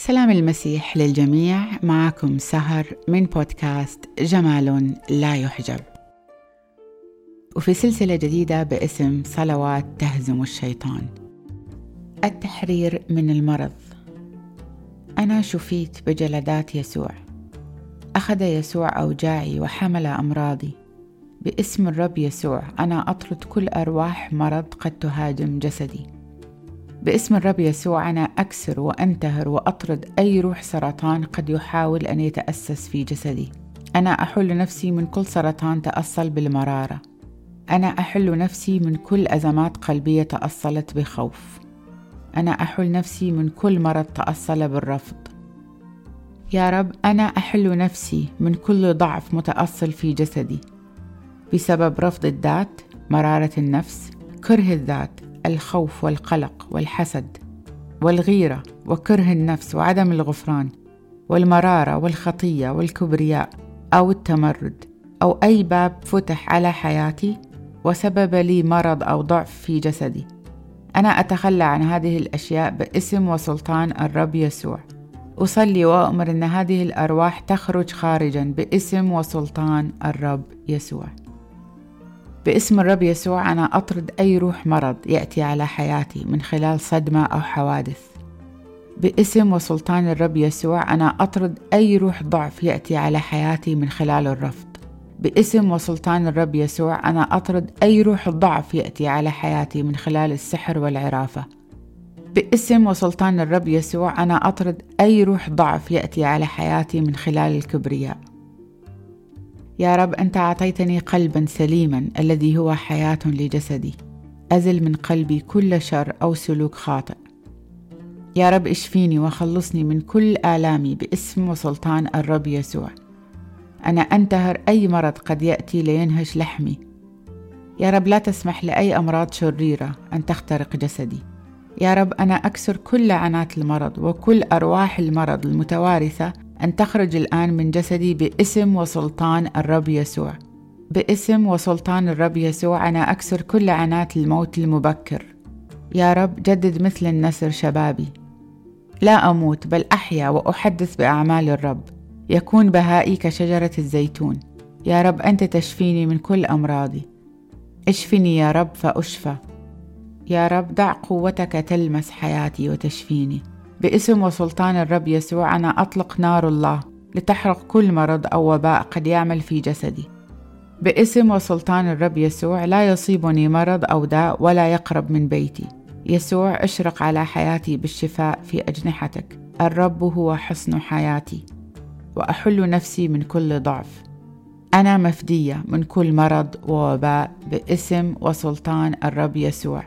سلام المسيح للجميع. معكم سهر من بودكاست جمال لا يحجب. وفي سلسلة جديدة باسم صلوات تهزم الشيطان. التحرير من المرض. أنا شفيت بجلدات يسوع. أخذ يسوع أوجاعي وحمل أمراضي. باسم الرب يسوع أنا أطرد كل أرواح مرض قد تهاجم جسدي. باسم الرب يسوع أنا أكسر وأنتهر وأطرد أي روح سرطان قد يحاول أن يتأسس في جسدي. أنا أحل نفسي من كل سرطان تأصل بالمرارة. أنا أحل نفسي من كل أزمات قلبية تأصلت بخوف. أنا أحل نفسي من كل مرض تأصل بالرفض. يا رب أنا أحل نفسي من كل ضعف متأصل في جسدي. بسبب رفض الذات مرارة النفس كره الذات الخوف والقلق والحسد والغيرة وكره النفس وعدم الغفران والمرارة والخطية والكبرياء أو التمرد أو أي باب فتح على حياتي وسبب لي مرض أو ضعف في جسدي. أنا أتخلى عن هذه الأشياء باسم وسلطان الرب يسوع. أصلي وأؤمر أن هذه الأرواح تخرج خارجا باسم وسلطان الرب يسوع. باسم الرب يسوع أنا أطرد أي روح مرض يأتي على حياتي من خلال صدمة أو حوادث. باسم وسلطان الرب يسوع أنا أطرد أي روح ضعف يأتي على حياتي من خلال الرفض. باسم وسلطان الرب يسوع أنا أطرد أي روح ضعف يأتي على حياتي من خلال السحر والعرافة. باسم وسلطان الرب يسوع أنا أطرد أي روح ضعف يأتي على حياتي من خلال الكبرياء. يا رب أنت أعطيتني قلبا سليما الذي هو حياة لجسدي. أزل من قلبي كل شر أو سلوك خاطئ. يا رب اشفيني وخلصني من كل آلامي باسم وسلطان الرب يسوع. أنا أنتهر أي مرض قد يأتي لينهش لحمي. يا رب لا تسمح لأي أمراض شريرة أن تخترق جسدي. يا رب أنا أكسر كل لعنات المرض وكل أرواح المرض المتوارثة أن تخرج الآن من جسدي باسم وسلطان الرب يسوع. باسم وسلطان الرب يسوع أنا أكسر كل لعنات الموت المبكر. يا رب جدد مثل النسر شبابي. لا أموت بل أحيا وأحدث بأعمال الرب. يكون بهائي كشجرة الزيتون. يا رب أنت تشفيني من كل أمراضي. اشفني يا رب فأشفى. يا رب دع قوتك تلمس حياتي وتشفيني. باسم وسلطان الرب يسوع أنا أطلق نار الله لتحرق كل مرض أو وباء قد يعمل في جسدي. باسم وسلطان الرب يسوع لا يصيبني مرض أو داء ولا يقرب من بيتي. يسوع اشرق على حياتي بالشفاء في أجنحتك. الرب هو حصن حياتي. وأحل نفسي من كل ضعف. أنا مفدية من كل مرض ووباء باسم وسلطان الرب يسوع.